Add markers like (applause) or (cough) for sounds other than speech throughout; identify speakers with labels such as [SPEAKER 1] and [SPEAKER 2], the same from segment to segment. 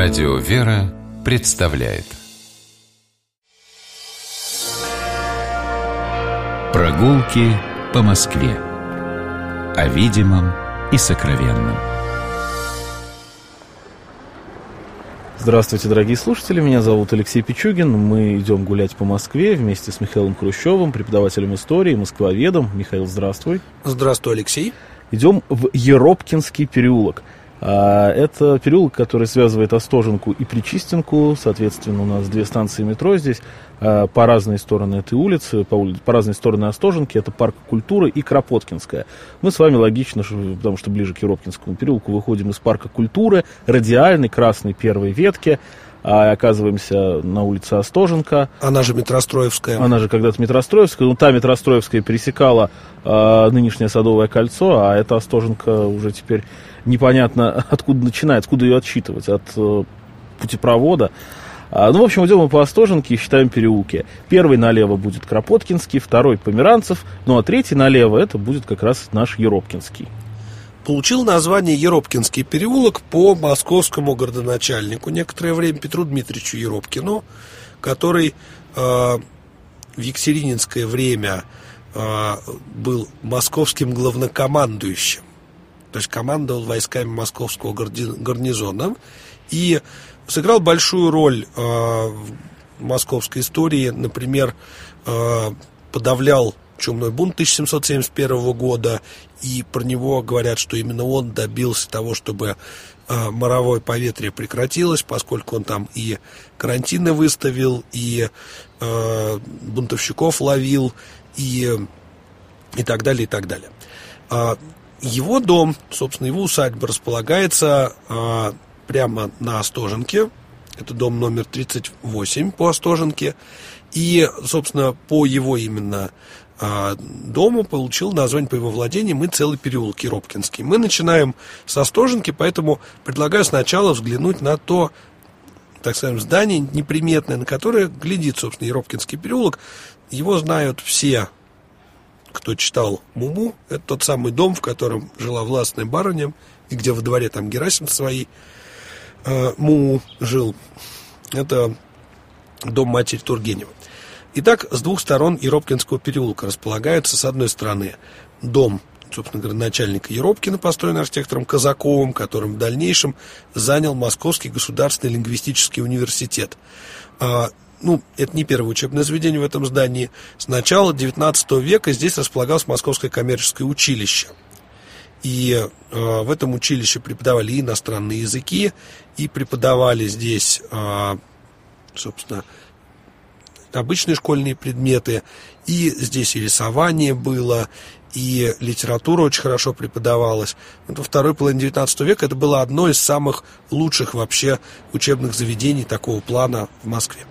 [SPEAKER 1] Радио «Вера» представляет Прогулки по Москве О видимом и сокровенном
[SPEAKER 2] Здравствуйте, дорогие слушатели, меня зовут Алексей Пичугин. Мы идем гулять по Москве вместе с Михаилом Хрущевым, преподавателем истории, москвоведом. Михаил, здравствуй.
[SPEAKER 3] Здравствуй, Алексей.
[SPEAKER 2] Идем в Еропкинский переулок. А, это переулок, который связывает Остоженку и Причистенку. Соответственно, у нас две станции метро здесь. А, по разные стороны этой улицы, по, ули... по разные стороны Остоженки. Это парк культуры и Кропоткинская. Мы с вами логично, потому что ближе к Еропкинскому переулку, выходим из парка культуры, радиальной, красной первой ветки а оказываемся на улице Остоженко.
[SPEAKER 3] Она же Метростроевская.
[SPEAKER 2] Она же когда-то Метростроевская. Ну, та Метростроевская пересекала э, нынешнее Садовое кольцо, а эта Остоженко уже теперь непонятно (laughs) откуда начинает, откуда ее отсчитывать, от э, путепровода. А, ну, в общем, идем мы по Остоженке и считаем переулки. Первый налево будет Кропоткинский, второй Померанцев, ну а третий налево это будет как раз наш Еропкинский.
[SPEAKER 3] Получил название Еропкинский переулок по московскому городоначальнику некоторое время Петру Дмитриевичу Еропкину, который э, в Екатерининское время э, был московским главнокомандующим то есть командовал войсками московского гарнизона и сыграл большую роль э, в московской истории. Например, э, подавлял чумной бунт 1771 года, и про него говорят, что именно он добился того, чтобы э, моровое поветрие прекратилось, поскольку он там и карантины выставил, и э, бунтовщиков ловил, и, и так далее, и так далее. А его дом, собственно, его усадьба располагается а, прямо на Остоженке. Это дом номер 38 по Остоженке. И, собственно, по его именно а, дому получил название по его владениям и целый переулок Еропкинский. Мы начинаем с Остоженки, поэтому предлагаю сначала взглянуть на то, так скажем, здание неприметное, на которое глядит, собственно, Еропкинский переулок. Его знают все кто читал Муму, это тот самый дом, в котором жила властная барыня, и где во дворе там Герасим свои э, Муму жил. Это дом матери Тургенева. Итак, с двух сторон Еропкинского переулка располагаются, с одной стороны, дом, собственно говоря, начальника Еропкина, построенный архитектором Казаковым, которым в дальнейшем занял Московский государственный лингвистический университет. А, ну, это не первое учебное заведение в этом здании. С начала XIX века здесь располагалось Московское коммерческое училище. И э, в этом училище преподавали иностранные языки, и преподавали здесь, э, собственно, обычные школьные предметы, и здесь и рисование было, и литература очень хорошо преподавалась. Во второй половине XIX века это было одно из самых лучших вообще учебных заведений такого плана в Москве.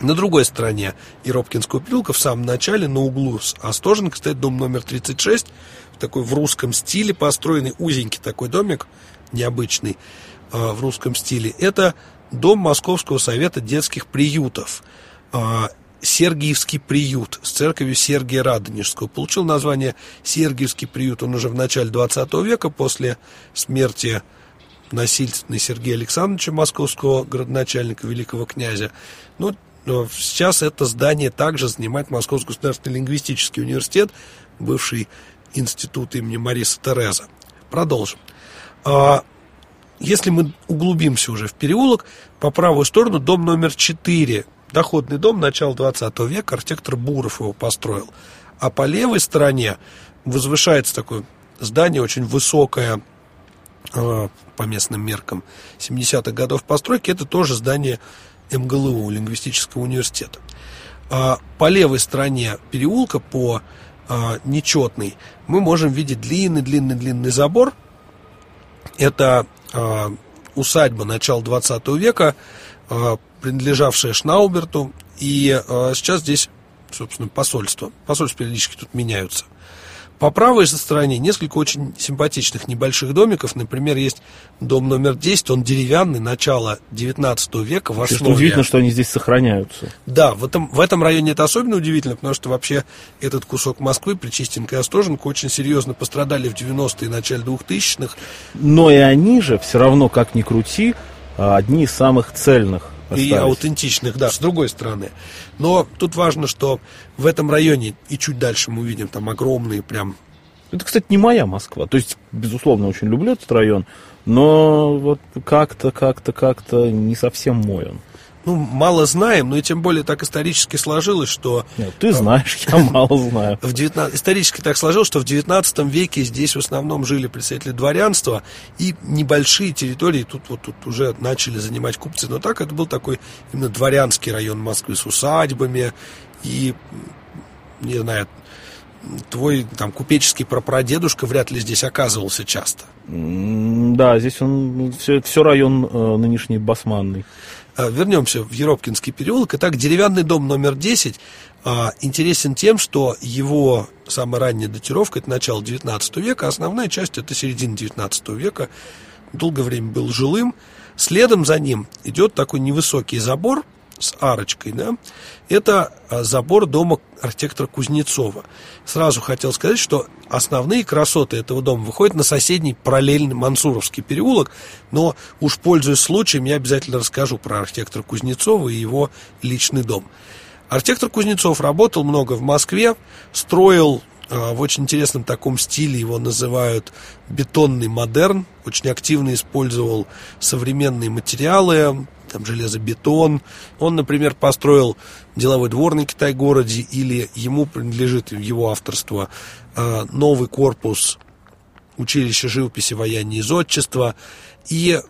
[SPEAKER 3] На другой стороне Еропкинского переулка, в самом начале, на углу с Остоженко, стоит дом номер 36, такой в русском стиле построенный, узенький такой домик, необычный, э, в русском стиле. Это дом Московского совета детских приютов. Э, Сергиевский приют с церковью Сергия Радонежского. Получил название Сергиевский приют он уже в начале 20 века, после смерти насильственной Сергея Александровича, московского городоначальника, великого князя. Ну, но сейчас это здание также занимает Московский государственный лингвистический университет, бывший институт имени Мариса Тереза. Продолжим. А, если мы углубимся уже в переулок, по правую сторону дом номер 4, доходный дом начала 20 века, архитектор Буров его построил. А по левой стороне возвышается такое здание очень высокое, а, по местным меркам, 70-х годов постройки. Это тоже здание МГЛУ, лингвистического университета. А по левой стороне переулка, по а, нечетной, мы можем видеть длинный-длинный-длинный забор. Это а, усадьба начала 20 века, принадлежавшая Шнауберту. И а, сейчас здесь, собственно, посольство. Посольства периодически тут меняются. По правой же стороне несколько очень симпатичных небольших домиков. Например, есть дом номер 10, он деревянный, начало 19 века в
[SPEAKER 2] основе. Что удивительно, что они здесь сохраняются.
[SPEAKER 3] Да, в этом, в этом районе это особенно удивительно, потому что вообще этот кусок Москвы, Причистенка и Остоженка, очень серьезно пострадали в 90-е и начале 2000-х.
[SPEAKER 2] Но и они же все равно, как ни крути, а, одни из самых цельных.
[SPEAKER 3] Остались. И аутентичных, да, с другой стороны. Но тут важно, что в этом районе, и чуть дальше мы увидим, там огромные прям
[SPEAKER 2] это, кстати, не моя Москва. То есть, безусловно, очень люблю этот район, но вот как-то, как-то, как-то не совсем мой он
[SPEAKER 3] ну, мало знаем, но и тем более так исторически сложилось, что...
[SPEAKER 2] Нет, ты знаешь, я мало знаю.
[SPEAKER 3] В 19... Исторически так сложилось, что в 19 веке здесь в основном жили представители дворянства, и небольшие территории тут вот тут уже начали занимать купцы. Но так это был такой именно дворянский район Москвы с усадьбами, и, не знаю, твой там купеческий прапрадедушка вряд ли здесь оказывался часто.
[SPEAKER 2] Да, здесь он все, все район э, нынешний Басманный.
[SPEAKER 3] А, вернемся в Еропкинский переулок. Итак, деревянный дом номер 10 а, интересен тем, что его самая ранняя датировка – это начало 19 века, а основная часть – это середина 19 века. Долгое время был жилым. Следом за ним идет такой невысокий забор – с арочкой, да, это а, забор дома архитектора Кузнецова. Сразу хотел сказать, что основные красоты этого дома выходят на соседний параллельный Мансуровский переулок, но уж пользуясь случаем, я обязательно расскажу про архитектора Кузнецова и его личный дом. Архитектор Кузнецов работал много в Москве, строил а, в очень интересном таком стиле, его называют бетонный модерн, очень активно использовал современные материалы, там железобетон. Он, например, построил деловой двор на Китай-городе, или ему принадлежит его авторство а, новый корпус училища живописи, вояния и зодчества. И,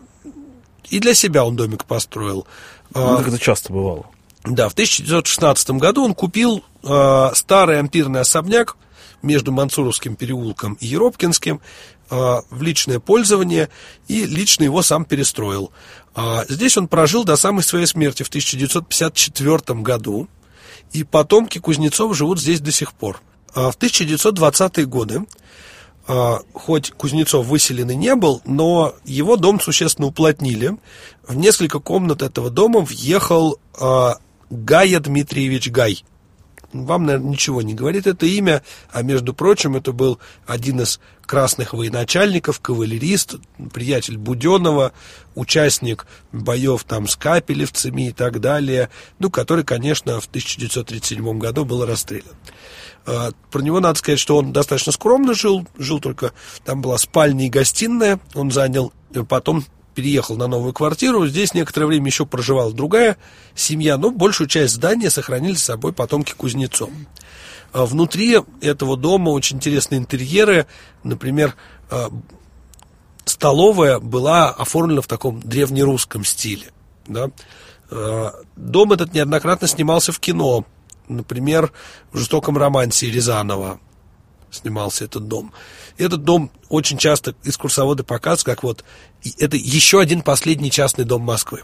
[SPEAKER 3] и для себя он домик построил.
[SPEAKER 2] А, ну, как это часто бывало.
[SPEAKER 3] Да, в 1916 году он купил э, старый ампирный особняк между Мансуровским переулком и Еропкинским в личное пользование и лично его сам перестроил. Э, здесь он прожил до самой своей смерти в 1954 году, и потомки Кузнецова живут здесь до сих пор. Э, в 1920-е годы хоть Кузнецов выселенный не был, но его дом существенно уплотнили. В несколько комнат этого дома въехал Гая Дмитриевич Гай – вам, наверное, ничего не говорит это имя, а между прочим, это был один из красных военачальников, кавалерист, приятель Буденова, участник боев там с капелевцами и так далее, ну, который, конечно, в 1937 году был расстрелян. А, про него надо сказать, что он достаточно скромно жил, жил только, там была спальня и гостиная, он занял, потом переехал на новую квартиру. Здесь некоторое время еще проживала другая семья, но большую часть здания сохранили с собой потомки Кузнецов. А внутри этого дома очень интересные интерьеры. Например, а, столовая была оформлена в таком древнерусском стиле. Да? А, дом этот неоднократно снимался в кино. Например, в «Жестоком романсе» Рязанова снимался этот дом. Этот дом очень часто экскурсоводы показывают, как вот это еще один последний частный дом Москвы.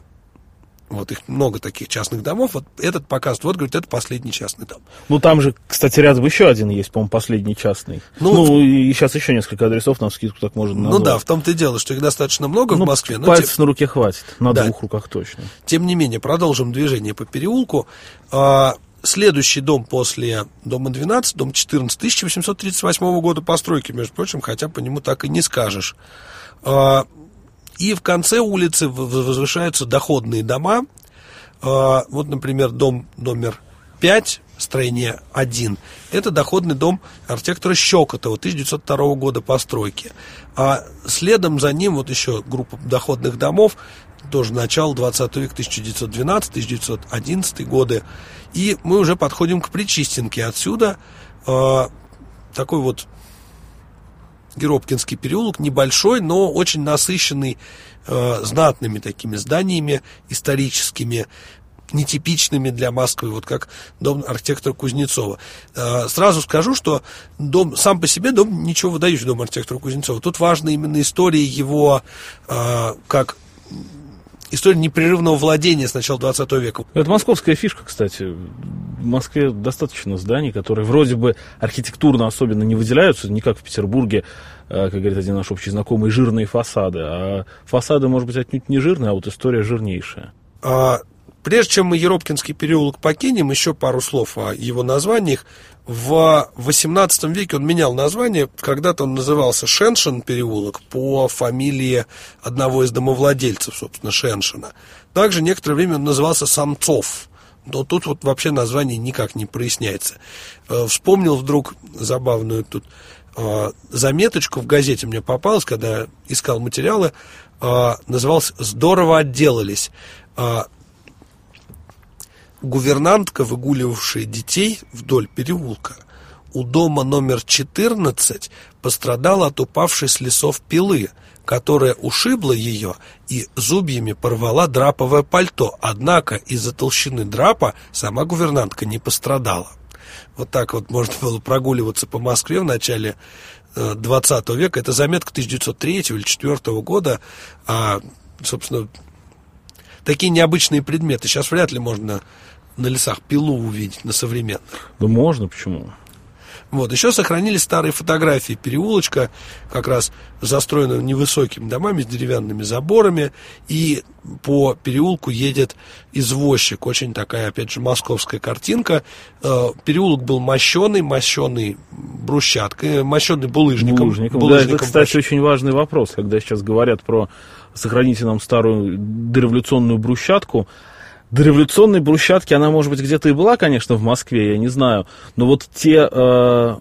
[SPEAKER 3] Вот их много таких частных домов. Вот этот показывает, вот, говорит, это последний частный дом.
[SPEAKER 2] Ну, там же, кстати, рядом еще один есть, по-моему, последний частный. Ну, ну и сейчас еще несколько адресов на скидку так можно
[SPEAKER 3] назвать. Ну да, в том-то и дело, что их достаточно много ну, в Москве.
[SPEAKER 2] Но пальцев тем... на руке хватит, на да. двух руках точно.
[SPEAKER 3] Тем не менее, продолжим движение по переулку. А, Следующий дом после дома 12, дом 14, 1838 года постройки, между прочим, хотя по нему так и не скажешь. А, и в конце улицы возвышаются доходные дома. А, вот, например, дом номер 5, строение 1. Это доходный дом архитектора Щекотова 1902 года постройки. А следом за ним вот еще группа доходных домов, тоже начало 20 века, 1912-1911 годы. И мы уже подходим к Причистенке. Отсюда э, такой вот Геропкинский переулок, небольшой, но очень насыщенный э, знатными такими зданиями историческими, нетипичными для Москвы, вот как дом архитектора Кузнецова. Э, сразу скажу, что дом сам по себе дом ничего выдающий дом архитектора Кузнецова. Тут важна именно история его э, как история непрерывного владения с начала 20 века.
[SPEAKER 2] Это московская фишка, кстати. В Москве достаточно зданий, которые вроде бы архитектурно особенно не выделяются, не как в Петербурге, э, как говорит один наш общий знакомый, жирные фасады. А фасады, может быть, отнюдь не жирные, а вот история жирнейшая.
[SPEAKER 3] А Прежде чем мы Еропкинский переулок покинем, еще пару слов о его названиях. В XVIII веке он менял название. Когда-то он назывался Шеншин переулок по фамилии одного из домовладельцев, собственно, Шеншина. Также некоторое время он назывался Самцов. Но тут вот вообще название никак не проясняется. Э, вспомнил вдруг забавную тут э, заметочку в газете мне попалась, когда искал материалы, э, назывался «Здорово отделались» гувернантка, выгуливавшая детей вдоль переулка, у дома номер 14 пострадала от упавшей с лесов пилы, которая ушибла ее и зубьями порвала драповое пальто, однако из-за толщины драпа сама гувернантка не пострадала. Вот так вот можно было прогуливаться по Москве в начале 20 э, века. Это заметка 1903 или 1904 года. А, собственно, такие необычные предметы сейчас вряд ли можно на лесах пилу увидеть, на современных.
[SPEAKER 2] Да можно, почему?
[SPEAKER 3] Вот, еще сохранились старые фотографии переулочка, как раз застроенного невысокими домами с деревянными заборами, и по переулку едет извозчик, очень такая, опять же, московская картинка. Э, переулок был мощеный, мощеный брусчаткой, мощеный булыжником.
[SPEAKER 2] Булыжником, булыжником да, это, кстати, очень важный вопрос, когда сейчас говорят про сохраните нам старую дореволюционную брусчатку, до революционной брусчатки она, может быть, где-то и была, конечно, в Москве, я не знаю. Но вот те, э,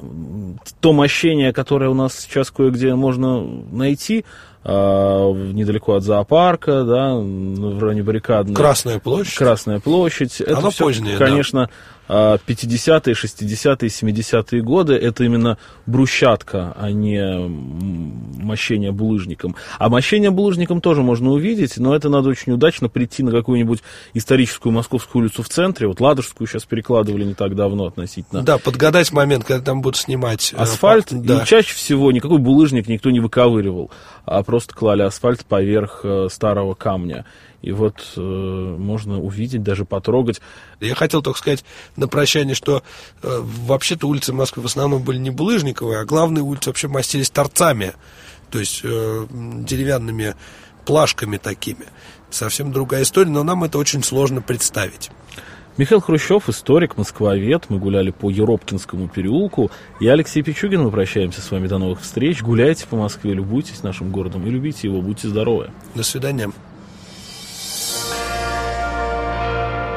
[SPEAKER 2] то мощение, которое у нас сейчас кое-где можно найти, э, недалеко от зоопарка, да, в районе баррикадной.
[SPEAKER 3] Красная площадь.
[SPEAKER 2] Красная площадь.
[SPEAKER 3] Это Она все, поздняя,
[SPEAKER 2] конечно, да 50-е, 60-е, 70-е годы это именно брусчатка, а не мощение булыжником. А мощение булыжником тоже можно увидеть, но это надо очень удачно прийти на какую-нибудь историческую московскую улицу в центре. Вот Ладожскую сейчас перекладывали не так давно относительно.
[SPEAKER 3] Да, подгадать момент, когда там будут снимать
[SPEAKER 2] э, асфальт. Да. И чаще всего никакой булыжник никто не выковыривал, а просто клали асфальт поверх э, старого камня. И вот э, можно увидеть, даже потрогать.
[SPEAKER 3] Я хотел только сказать на прощание, что э, вообще-то улицы Москвы в основном были не булыжниковые, а главные улицы вообще мастились торцами, то есть э, деревянными плашками такими. Совсем другая история, но нам это очень сложно представить.
[SPEAKER 2] Михаил Хрущев, историк, москвовед. Мы гуляли по Еропкинскому переулку. Я Алексей Пичугин. Мы прощаемся с вами. До новых встреч. Гуляйте по Москве, любуйтесь нашим городом и любите его. Будьте здоровы.
[SPEAKER 3] До свидания.